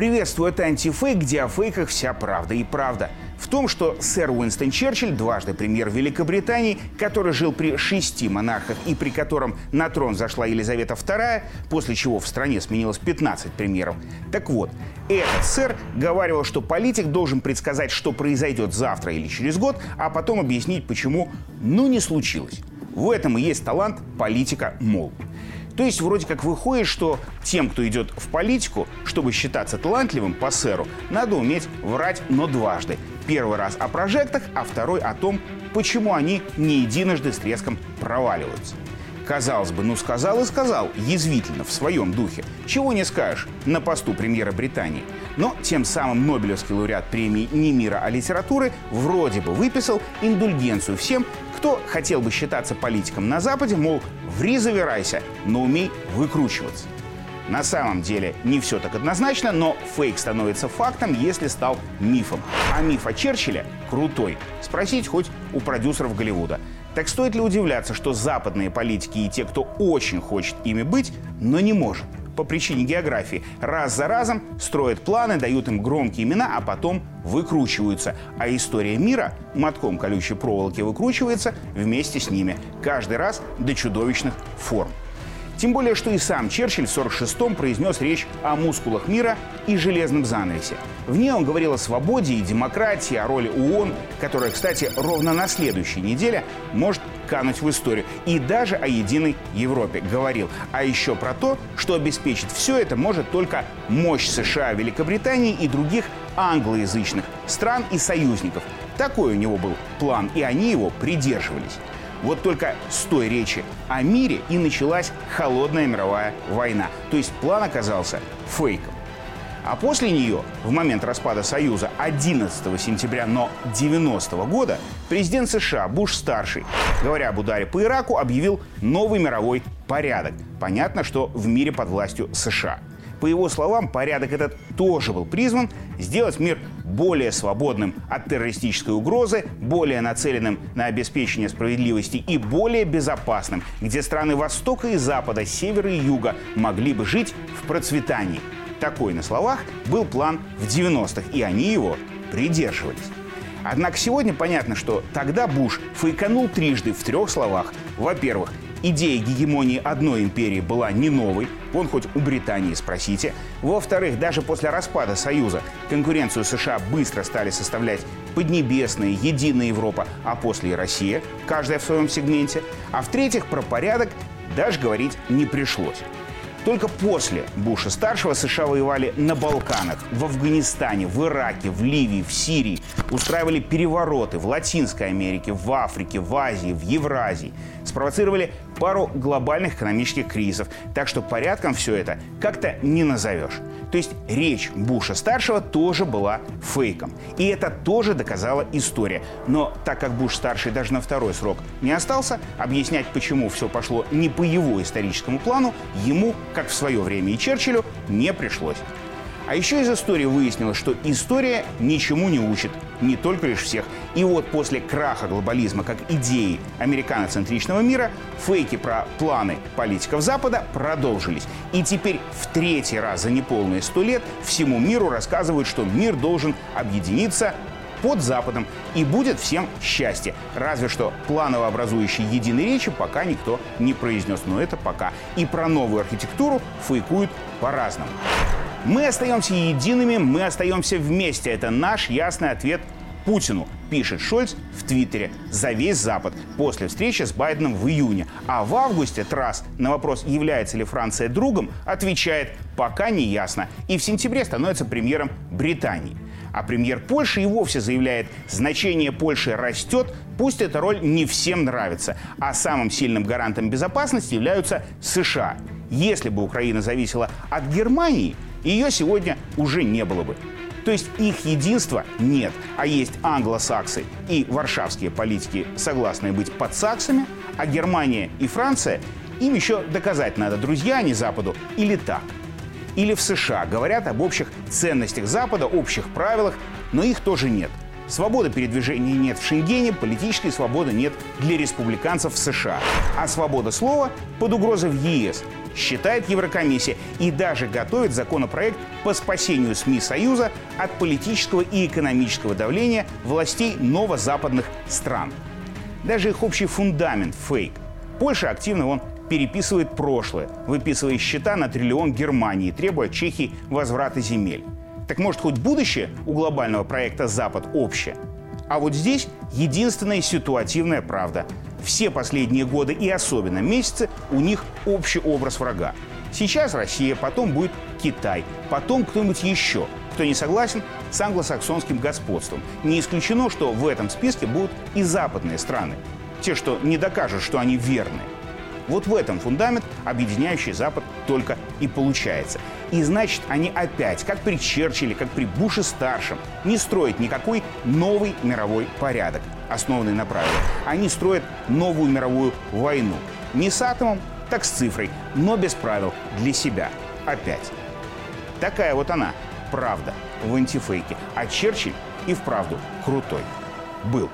Приветствую, это антифейк, где о фейках вся правда и правда. В том, что сэр Уинстон Черчилль, дважды премьер Великобритании, который жил при шести монархах и при котором на трон зашла Елизавета II, после чего в стране сменилось 15 премьеров. Так вот, этот сэр говаривал, что политик должен предсказать, что произойдет завтра или через год, а потом объяснить, почему ну не случилось. В этом и есть талант политика мол. То есть вроде как выходит, что тем, кто идет в политику, чтобы считаться талантливым по сэру, надо уметь врать, но дважды. Первый раз о прожектах, а второй о том, почему они не единожды с треском проваливаются. Казалось бы, ну сказал и сказал, язвительно, в своем духе. Чего не скажешь на посту премьера Британии. Но тем самым Нобелевский лауреат премии не мира, а литературы вроде бы выписал индульгенцию всем, кто хотел бы считаться политиком на Западе, мол, ври завирайся, но умей выкручиваться. На самом деле не все так однозначно, но фейк становится фактом, если стал мифом. А миф о Черчилле крутой. Спросить хоть у продюсеров Голливуда. Так стоит ли удивляться, что западные политики и те, кто очень хочет ими быть, но не может, по причине географии, раз за разом строят планы, дают им громкие имена, а потом выкручиваются. А история мира мотком колючей проволоки выкручивается вместе с ними, каждый раз до чудовищных форм. Тем более, что и сам Черчилль в 1946-м произнес речь о мускулах мира и железном занавесе. В ней он говорил о свободе и демократии, о роли ООН, которая, кстати, ровно на следующей неделе может кануть в историю. И даже о единой Европе говорил. А еще про то, что обеспечить все это может только мощь США, Великобритании и других англоязычных стран и союзников. Такой у него был план, и они его придерживались. Вот только с той речи о мире и началась холодная мировая война. То есть план оказался фейком. А после нее, в момент распада Союза 11 сентября, но 90 -го года, президент США Буш-старший, говоря об ударе по Ираку, объявил новый мировой порядок. Понятно, что в мире под властью США – по его словам, порядок этот тоже был призван сделать мир более свободным от террористической угрозы, более нацеленным на обеспечение справедливости и более безопасным, где страны Востока и Запада, Севера и Юга могли бы жить в процветании. Такой на словах был план в 90-х, и они его придерживались. Однако сегодня понятно, что тогда Буш фейканул трижды в трех словах. Во-первых, идея гегемонии одной империи была не новой, вон хоть у Британии спросите. Во-вторых, даже после распада Союза конкуренцию США быстро стали составлять Поднебесная, Единая Европа, а после и Россия, каждая в своем сегменте. А в-третьих, про порядок даже говорить не пришлось. Только после Буша-старшего США воевали на Балканах, в Афганистане, в Ираке, в Ливии, в Сирии. Устраивали перевороты в Латинской Америке, в Африке, в Азии, в Евразии. Спровоцировали пару глобальных экономических кризисов. Так что порядком все это как-то не назовешь. То есть речь Буша-старшего тоже была фейком. И это тоже доказала история. Но так как Буш-старший даже на второй срок не остался, объяснять, почему все пошло не по его историческому плану, ему как в свое время и Черчиллю, не пришлось. А еще из истории выяснилось, что история ничему не учит, не только лишь всех. И вот после краха глобализма как идеи американоцентричного мира, фейки про планы политиков Запада продолжились. И теперь в третий раз за неполные сто лет всему миру рассказывают, что мир должен объединиться под Западом, и будет всем счастье. Разве что планово образующей единой речи пока никто не произнес, но это пока. И про новую архитектуру фейкуют по-разному. Мы остаемся едиными, мы остаемся вместе. Это наш ясный ответ Путину, пишет Шольц в Твиттере за весь Запад после встречи с Байденом в июне. А в августе Трасс на вопрос, является ли Франция другом, отвечает «пока не ясно». И в сентябре становится премьером Британии. А премьер Польши и вовсе заявляет, значение Польши растет, пусть эта роль не всем нравится, а самым сильным гарантом безопасности являются США. Если бы Украина зависела от Германии, ее сегодня уже не было бы. То есть их единства нет, а есть англосаксы и варшавские политики, согласные быть под саксами, а Германия и Франция им еще доказать надо, друзья они Западу или так – или в США говорят об общих ценностях Запада, общих правилах, но их тоже нет. Свободы передвижения нет в Шенгене, политической свободы нет для республиканцев в США. А свобода слова под угрозой в ЕС, считает Еврокомиссия, и даже готовит законопроект по спасению СМИ Союза от политического и экономического давления властей новозападных стран. Даже их общий фундамент – фейк. Польша активно он переписывает прошлое, выписывая счета на триллион Германии, требуя Чехии возврата земель. Так может, хоть будущее у глобального проекта «Запад» общее? А вот здесь единственная ситуативная правда. Все последние годы и особенно месяцы у них общий образ врага. Сейчас Россия, потом будет Китай, потом кто-нибудь еще, кто не согласен с англосаксонским господством. Не исключено, что в этом списке будут и западные страны. Те, что не докажут, что они верны. Вот в этом фундамент, объединяющий Запад, только и получается. И значит, они опять, как при Черчилле, как при Буше-старшем, не строят никакой новый мировой порядок, основанный на правилах. Они строят новую мировую войну. Не с атомом, так с цифрой, но без правил для себя. Опять. Такая вот она, правда, в антифейке. А Черчилль и вправду крутой был.